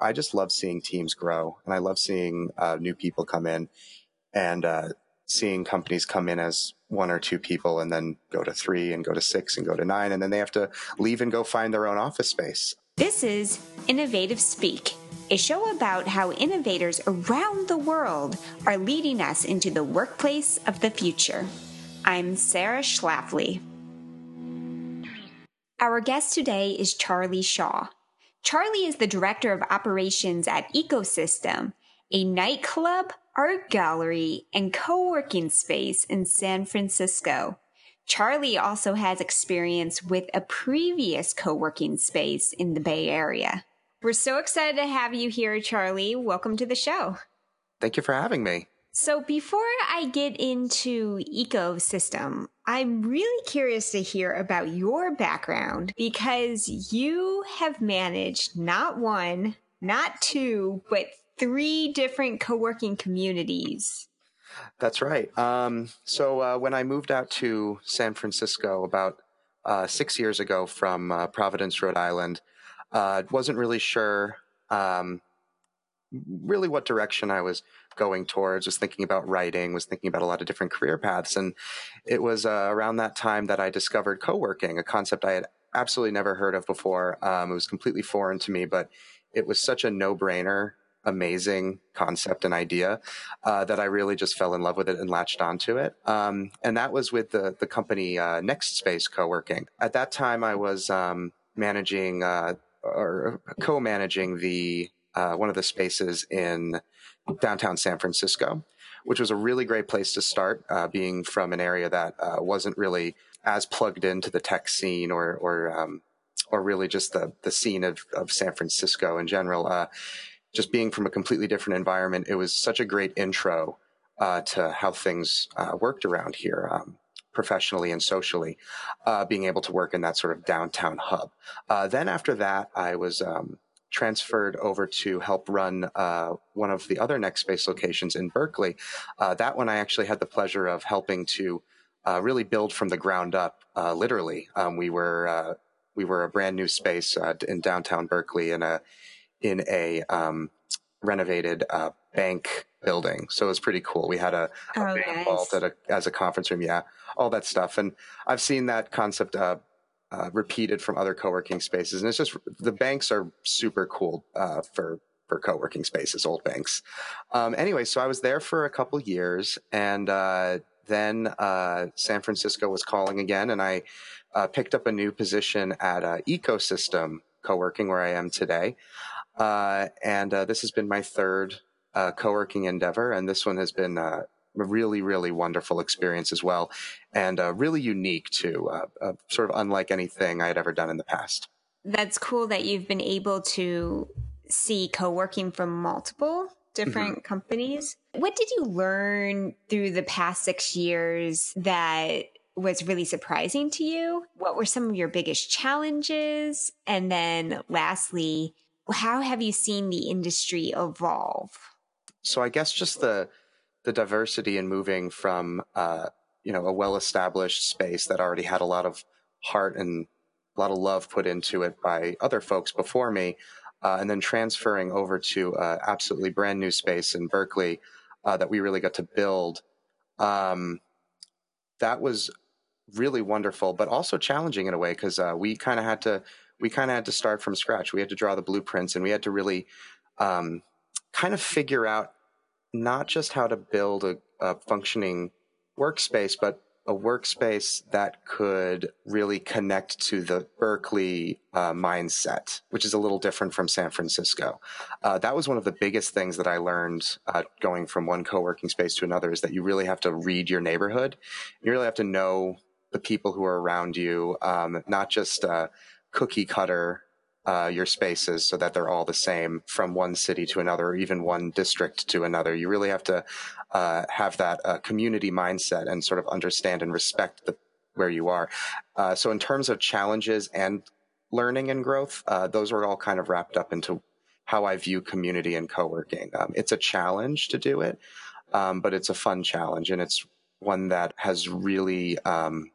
I just love seeing teams grow and I love seeing uh, new people come in and uh, seeing companies come in as one or two people and then go to three and go to six and go to nine. And then they have to leave and go find their own office space. This is Innovative Speak, a show about how innovators around the world are leading us into the workplace of the future. I'm Sarah Schlafly. Our guest today is Charlie Shaw. Charlie is the director of operations at Ecosystem, a nightclub, art gallery, and co working space in San Francisco. Charlie also has experience with a previous co working space in the Bay Area. We're so excited to have you here, Charlie. Welcome to the show. Thank you for having me. So, before I get into ecosystem, I'm really curious to hear about your background because you have managed not one, not two, but three different co working communities. That's right. Um, so, uh, when I moved out to San Francisco about uh, six years ago from uh, Providence, Rhode Island, uh, wasn't really sure um, really what direction I was going towards, was thinking about writing, was thinking about a lot of different career paths. And it was uh, around that time that I discovered co working, a concept I had absolutely never heard of before. Um, it was completely foreign to me, but it was such a no brainer, amazing concept and idea uh, that I really just fell in love with it and latched onto it. Um, and that was with the, the company uh, Next Space Co working. At that time, I was um, managing uh, or co managing the uh, one of the spaces in downtown San Francisco, which was a really great place to start, uh, being from an area that uh, wasn't really as plugged into the tech scene or or um, or really just the the scene of of San Francisco in general. Uh, just being from a completely different environment, it was such a great intro uh, to how things uh, worked around here. Um, professionally and socially, uh, being able to work in that sort of downtown hub. then after that, I was um, transferred over to help run uh, one of the other Next Space locations in Berkeley. Uh, that one I actually had the pleasure of helping to uh, really build from the ground up. Uh, literally, um, we were uh, we were a brand new space uh, in downtown Berkeley in a in a um, renovated bank building. So it was pretty cool. We had a, a oh, bank nice. vault a, as a conference room. Yeah, all that stuff. And I've seen that concept uh, repeated from other co-working spaces. And it's just the banks are super cool uh, for for co-working spaces, old banks. Um, anyway, so I was there for a couple years, and uh, then uh, San Francisco was calling again, and I uh, picked up a new position at Ecosystem Co-working, where I am today. and this has been my third co-working endeavor, and this one has been a really, really wonderful experience as well, and uh, really unique too, uh, uh, sort of unlike anything I had ever done in the past. That's cool that you've been able to see co working from multiple different mm-hmm. companies. What did you learn through the past six years that was really surprising to you? What were some of your biggest challenges? And then lastly, how have you seen the industry evolve? So I guess just the the diversity in moving from uh, you know a well-established space that already had a lot of heart and a lot of love put into it by other folks before me, uh, and then transferring over to uh, absolutely brand new space in Berkeley uh, that we really got to build. Um, that was really wonderful, but also challenging in a way because uh, we kind of had to we kind of had to start from scratch. We had to draw the blueprints, and we had to really um, kind of figure out not just how to build a, a functioning workspace, but a workspace that could really connect to the Berkeley uh, mindset, which is a little different from San Francisco. Uh, that was one of the biggest things that I learned uh, going from one co-working space to another is that you really have to read your neighborhood. You really have to know the people who are around you, um, not just cookie cutter uh, your spaces so that they're all the same from one city to another, or even one district to another. You really have to uh, have that uh, community mindset and sort of understand and respect the where you are. Uh, so, in terms of challenges and learning and growth, uh, those are all kind of wrapped up into how I view community and co-working. Um, it's a challenge to do it, um, but it's a fun challenge, and it's one that has really um,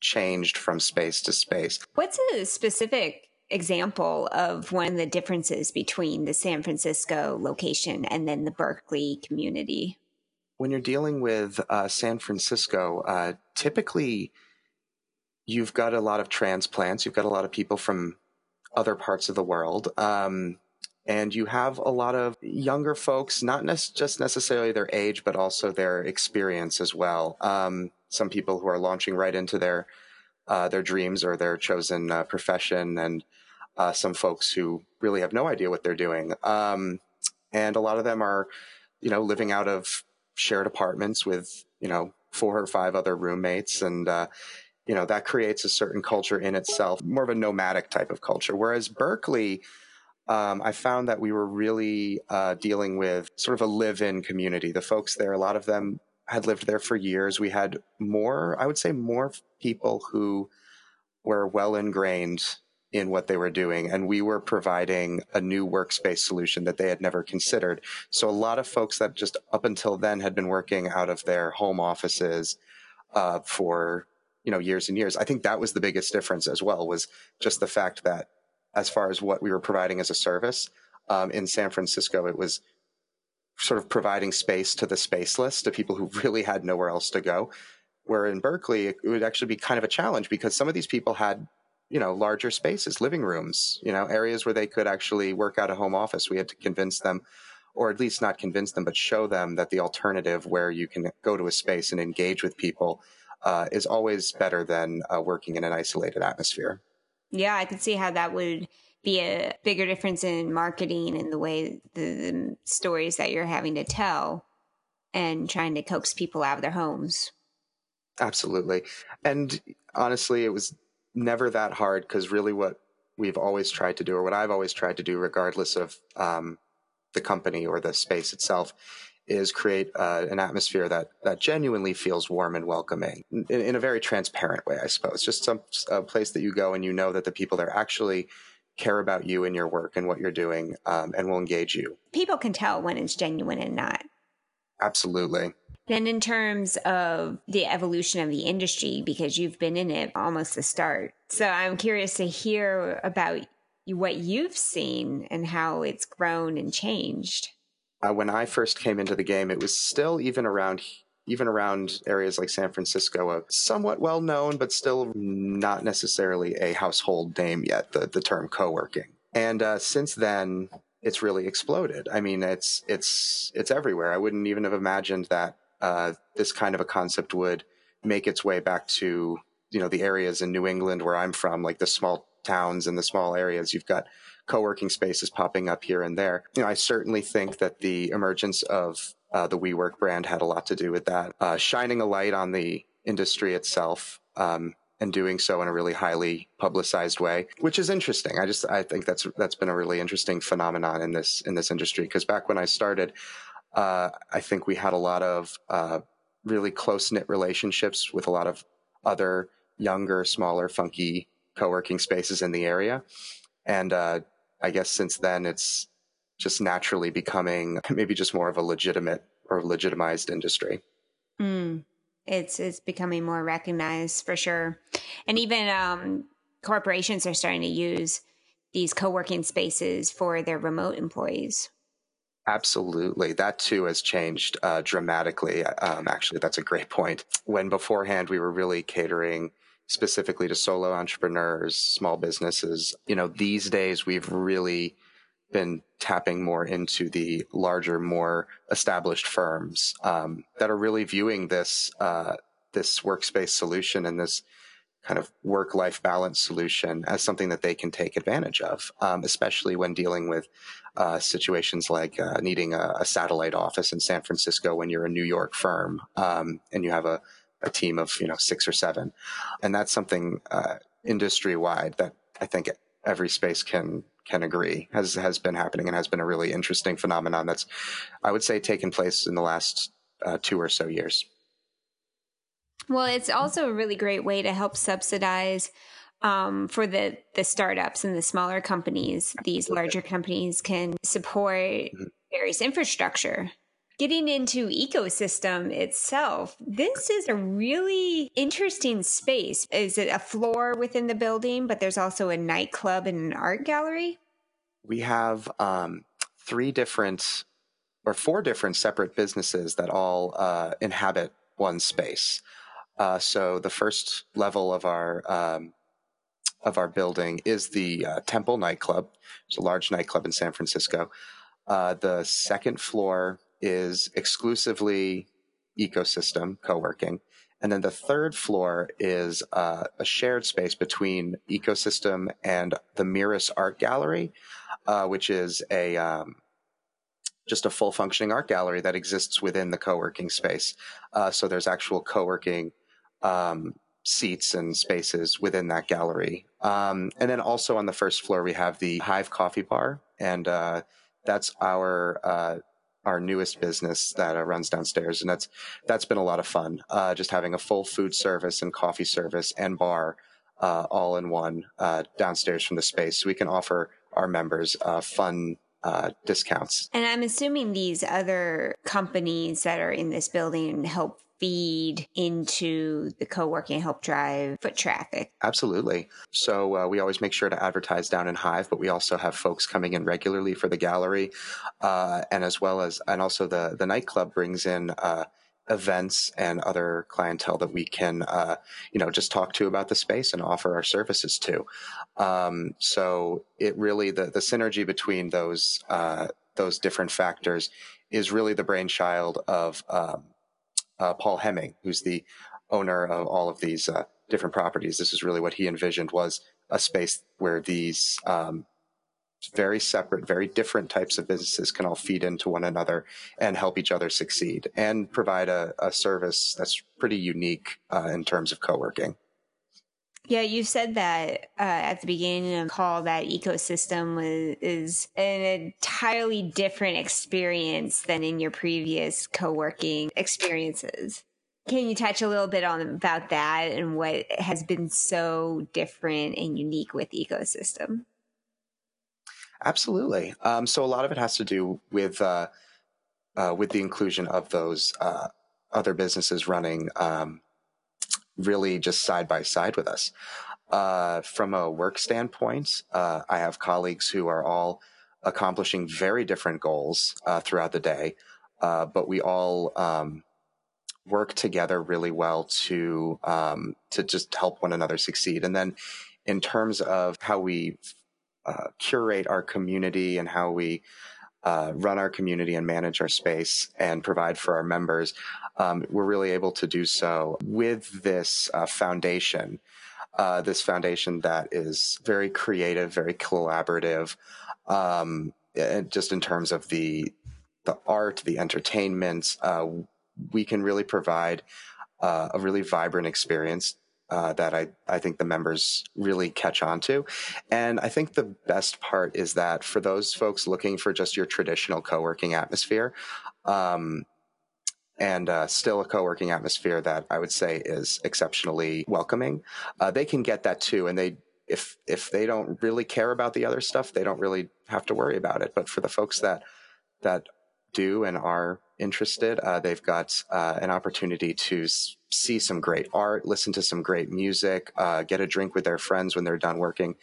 changed from space to space. What's a specific example of one of the differences between the San Francisco location and then the Berkeley community? When you're dealing with uh, San Francisco, uh, typically you've got a lot of transplants, you've got a lot of people from other parts of the world. Um, and you have a lot of younger folks, not ne- just necessarily their age, but also their experience as well. Um, some people who are launching right into their uh, their dreams or their chosen uh, profession, and uh, some folks who really have no idea what they're doing. Um, and a lot of them are, you know, living out of shared apartments with, you know, four or five other roommates. And, uh, you know, that creates a certain culture in itself, more of a nomadic type of culture. Whereas Berkeley, um, I found that we were really uh, dealing with sort of a live in community. The folks there, a lot of them had lived there for years. We had more, I would say, more people who were well ingrained in what they were doing. And we were providing a new workspace solution that they had never considered. So a lot of folks that just up until then had been working out of their home offices uh, for you know years and years. I think that was the biggest difference as well was just the fact that as far as what we were providing as a service um, in San Francisco, it was sort of providing space to the spaceless, to people who really had nowhere else to go. Where in Berkeley, it would actually be kind of a challenge because some of these people had, you know, larger spaces, living rooms, you know, areas where they could actually work out a home office. We had to convince them, or at least not convince them, but show them that the alternative where you can go to a space and engage with people uh, is always better than uh, working in an isolated atmosphere. Yeah, I could see how that would be a bigger difference in marketing and the way the, the stories that you're having to tell and trying to coax people out of their homes. Absolutely. And honestly, it was never that hard because really what we've always tried to do, or what I've always tried to do, regardless of um, the company or the space itself, is create uh, an atmosphere that that genuinely feels warm and welcoming in, in a very transparent way. I suppose just some a place that you go and you know that the people there actually care about you and your work and what you're doing um, and will engage you. People can tell when it's genuine and not. Absolutely. Then, in terms of the evolution of the industry, because you've been in it almost the start. So, I'm curious to hear about what you've seen and how it's grown and changed. Uh, when I first came into the game, it was still even around even around areas like San Francisco, a somewhat well known, but still not necessarily a household name yet, the, the term co working. And uh, since then, it's really exploded. I mean, it's, it's, it's everywhere. I wouldn't even have imagined that uh, this kind of a concept would make its way back to, you know, the areas in New England where I'm from, like the small towns and the small areas. You've got co-working spaces popping up here and there. You know, I certainly think that the emergence of uh, the WeWork brand had a lot to do with that, uh, shining a light on the industry itself. Um, and doing so in a really highly publicized way, which is interesting. I just I think that's that's been a really interesting phenomenon in this in this industry because back when I started, uh, I think we had a lot of uh, really close knit relationships with a lot of other younger, smaller, funky co working spaces in the area, and uh, I guess since then it's just naturally becoming maybe just more of a legitimate or legitimized industry. Mm. It's it's becoming more recognized for sure, and even um, corporations are starting to use these co-working spaces for their remote employees. Absolutely. That too has changed uh, dramatically. Um, actually, that's a great point. When beforehand we were really catering specifically to solo entrepreneurs, small businesses, you know, these days we've really been tapping more into the larger, more established firms um, that are really viewing this uh, this workspace solution and this kind of work life balance solution as something that they can take advantage of, um, especially when dealing with uh, situations like uh, needing a, a, satellite office in San Francisco when you're a New York firm um, and you have a, a, team of you know six or seven, and that's something uh, industry wide that I think every space can can agree has has been happening and has been a really interesting phenomenon that's I would say taken place in the last uh, two or so years. Well, it's also a really great way to help subsidize um, for the the startups and the smaller companies. These larger companies can support mm-hmm. various infrastructure. Getting into ecosystem itself, this is a really interesting space. Is it a floor within the building, but there's also a nightclub and an art gallery? We have um, three different or four different separate businesses that all uh, inhabit one space. Uh, so the first level of our um, of our building is the uh, Temple nightclub. It's a large nightclub in San Francisco. Uh, the second floor is exclusively ecosystem co-working. And then the third floor is uh, a shared space between ecosystem and the Miras Art Gallery, uh, which is a um, just a full functioning art gallery that exists within the co-working space. Uh, so there's actual co-working um, seats and spaces within that gallery. Um, and then also on the first floor, we have the Hive Coffee Bar, and uh, that's our uh, our newest business that uh, runs downstairs, and that's that's been a lot of fun. Uh, just having a full food service and coffee service and bar uh, all in one uh, downstairs from the space, so we can offer our members fun uh, discounts. And I'm assuming these other companies that are in this building help feed into the co-working help drive foot traffic absolutely so uh, we always make sure to advertise down in hive but we also have folks coming in regularly for the gallery uh, and as well as and also the the nightclub brings in uh, events and other clientele that we can, uh, you know, just talk to about the space and offer our services to. Um, so it really the the synergy between those uh, those different factors is really the brainchild of um, uh, Paul Hemming, who's the owner of all of these uh, different properties. This is really what he envisioned was a space where these um, very separate, very different types of businesses can all feed into one another and help each other succeed and provide a, a service that's pretty unique uh, in terms of co-working. Yeah, you said that uh, at the beginning of the call that ecosystem was, is an entirely different experience than in your previous co-working experiences. Can you touch a little bit on about that and what has been so different and unique with ecosystem? Absolutely. Um, so a lot of it has to do with uh, uh, with the inclusion of those uh, other businesses running um, really just side by side with us. Uh, from a work standpoint, uh, I have colleagues who are all accomplishing very different goals uh, throughout the day, but we all um, work together really well to um, to just help one another succeed. And then, in terms of how we uh, curate our community and how we uh, run our community and manage our space and provide for our members, um, we're really able to do so with this uh, foundation. Uh, this foundation that is very creative, very collaborative, um, just in terms of the the art, the entertainment, uh, we can really provide uh, a really vibrant experience uh, that I, I think the members really catch on to. And I think the best part is that for those folks looking for just your traditional co-working atmosphere, um, and uh, still a co-working atmosphere that I would say is exceptionally welcoming, uh, they can get that too. And they, if if they don't really care about the other stuff, they don't really have to worry about it. But for the folks that that do and are interested, uh, they've got uh, an opportunity to s- see some great art, listen to some great music, uh, get a drink with their friends when they're done working.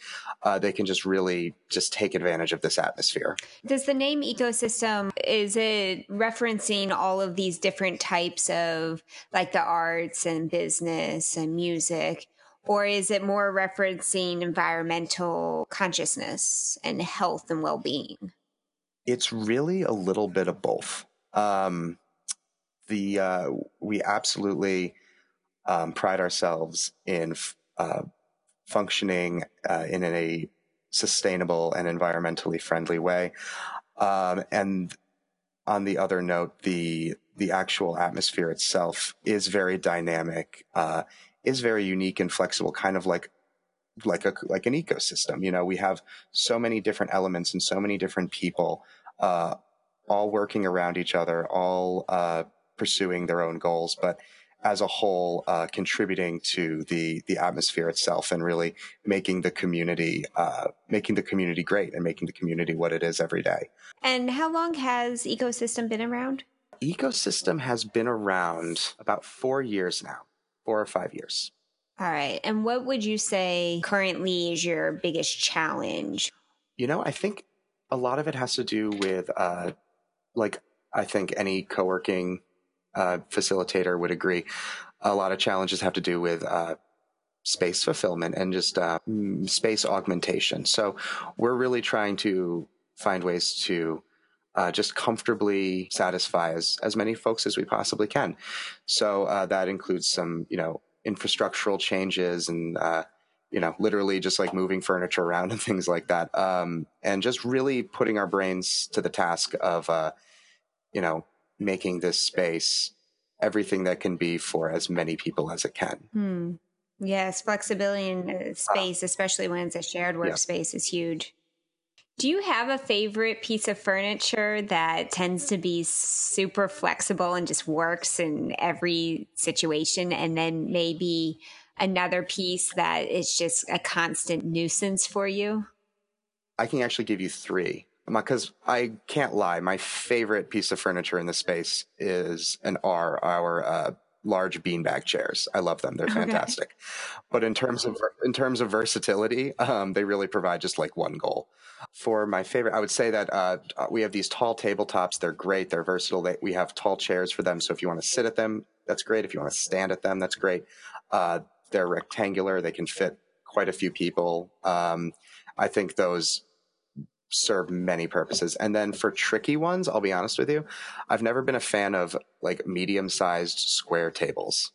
Uh, they can just really just take advantage of this atmosphere. Does the name ecosystem is it referencing all of these different types of like the arts and business and music? Or is it more referencing environmental consciousness and health and well being? It's really a little bit of both. Um, the uh, we absolutely um, pride ourselves in uh, functioning uh, in a sustainable and environmentally friendly way. Um, and on the other note, the the actual atmosphere itself is very dynamic, uh, is very unique and flexible, kind of like like a like an ecosystem. You know, we have so many different elements and so many different people, uh, all working around each other, all uh, pursuing their own goals, but as a whole, uh, contributing to the the atmosphere itself and really making the community uh, making the community great and making the community what it is every day. And how long has ecosystem been around? Ecosystem has been around about four years now, four or five years. All right. And what would you say currently is your biggest challenge? You know, I think a lot of it has to do with, uh, like, I think any co working uh, facilitator would agree. A lot of challenges have to do with uh, space fulfillment and just uh, space augmentation. So we're really trying to find ways to uh, just comfortably satisfy as, as many folks as we possibly can. So uh, that includes some, you know, infrastructural changes and, uh, you know, literally just like moving furniture around and things like that. Um, and just really putting our brains to the task of, uh, you know, making this space everything that can be for as many people as it can. Hmm. Yes, flexibility in uh, space, especially when it's a shared workspace, yeah. is huge. Do you have a favorite piece of furniture that tends to be super flexible and just works in every situation? And then maybe another piece that is just a constant nuisance for you? I can actually give you three because I can't lie. My favorite piece of furniture in the space is an R, our uh, large beanbag chairs. I love them; they're fantastic. Okay. But in terms of in terms of versatility, um, they really provide just like one goal. For my favorite, I would say that uh, we have these tall tabletops. They're great. They're versatile. They, we have tall chairs for them. So if you want to sit at them, that's great. If you want to stand at them, that's great. Uh, they're rectangular. They can fit quite a few people. Um, I think those serve many purposes. And then for tricky ones, I'll be honest with you, I've never been a fan of like medium sized square tables.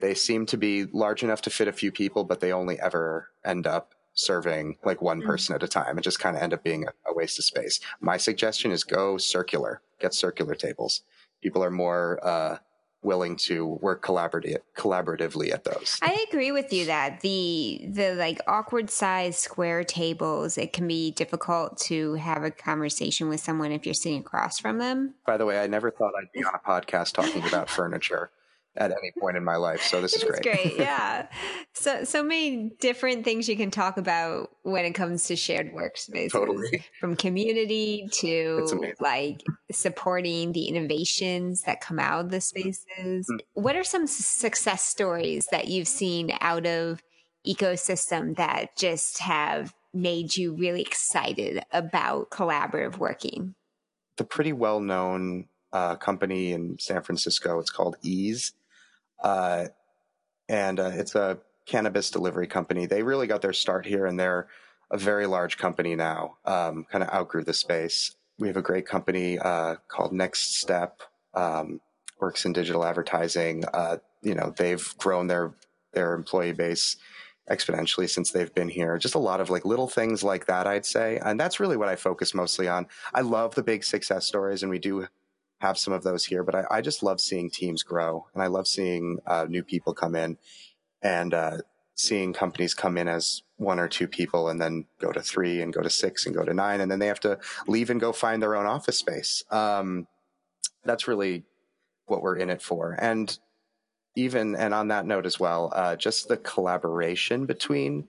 They seem to be large enough to fit a few people, but they only ever end up serving like one mm. person at a time and just kind of end up being a, a waste of space. My suggestion is go circular, get circular tables. People are more, uh, willing to work collaborative, collaboratively at those. I agree with you that the the like awkward size square tables it can be difficult to have a conversation with someone if you're sitting across from them. By the way, I never thought I'd be on a podcast talking about furniture at any point in my life. So this is great. great. Yeah. so so many different things you can talk about when it comes to shared workspaces. Totally. From community to like supporting the innovations that come out of the spaces. Mm. What are some success stories that you've seen out of ecosystem that just have made you really excited about collaborative working? The pretty well known uh, company in San Francisco. It's called Eaze. Uh, and uh, it's a cannabis delivery company. They really got their start here, and they're a very large company now. Um, kind of outgrew the space. We have a great company uh, called Next Step, um, works in digital advertising. Uh, you know, they've grown their their employee base exponentially since they've been here. Just a lot of like little things like that, I'd say. And that's really what I focus mostly on. I love the big success stories and we do have some of those here, but I, I just love seeing teams grow and I love seeing uh, new people come in and uh, seeing companies come in as one or two people and then go to three and go to six and go to nine and then they have to leave and go find their own office space. Um, that's really what we're in it for. And even, and on that note as well, uh, just the collaboration between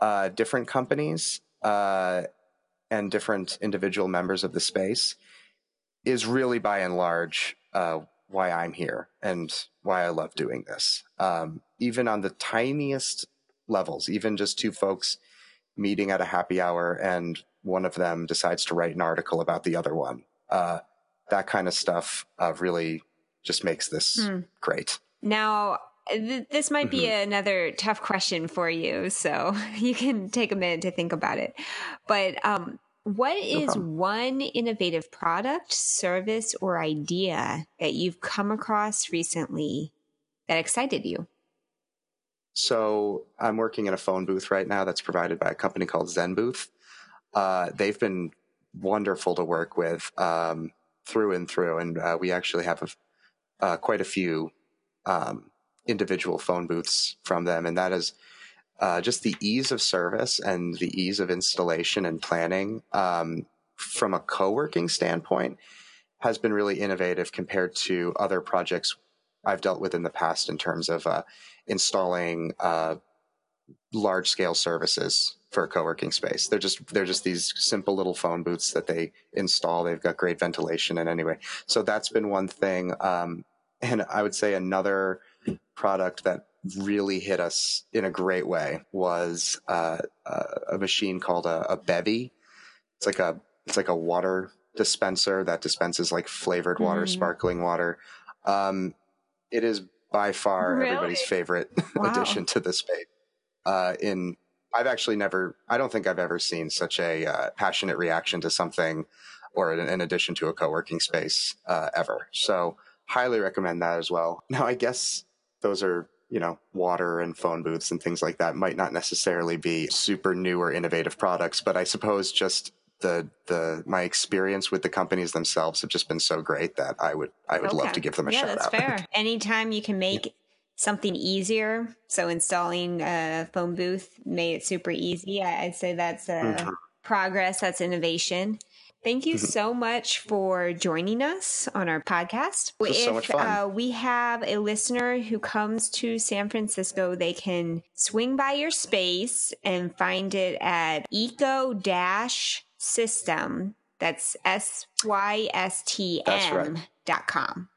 uh, different companies uh, and different individual members of the space is really by and large uh, why I'm here and why I love doing this. Um, even on the tiniest levels, even just two folks meeting at a happy hour and one of them decides to write an article about the other one. Uh, that kind of stuff uh, really just makes this hmm. great. Now, th- this might be mm-hmm. another tough question for you, so you can take a minute to think about it. But um, what is no one innovative product, service, or idea that you've come across recently that excited you? So I'm working in a phone booth right now that's provided by a company called ZenBooth. Uh, they've been wonderful to work with um, through and through, and uh, we actually have a, uh, quite a few um, individual phone booths from them, and that is uh, just the ease of service and the ease of installation and planning um, from a co-working standpoint has been really innovative compared to other projects I've dealt with in the past in terms of uh, installing uh, large scale services for a co-working space. They're just they're just these simple little phone booths that they install. They've got great ventilation and anyway. So that's been one thing. Um, and I would say another product that really hit us in a great way was uh, a machine called a, a Bevi. It's like a it's like a water dispenser that dispenses like flavored water, mm. sparkling water. Um, it is by far really? everybody's favorite wow. addition to the space. Uh, in I've actually never, I don't think I've ever seen such a uh, passionate reaction to something or in, in addition to a co-working space uh, ever. So highly recommend that as well. Now, I guess those are, you know, water and phone booths and things like that might not necessarily be super new or innovative products, but I suppose just the the my experience with the companies themselves have just been so great that I would I would okay. love to give them a yeah, shout that's out. fair. Anytime you can make something easier, so installing a phone booth made it super easy. I'd say that's a mm-hmm. progress. That's innovation. Thank you mm-hmm. so much for joining us on our podcast. If so much fun. Uh, we have a listener who comes to San Francisco, they can swing by your space and find it at eco system. That's S Y S T M dot com.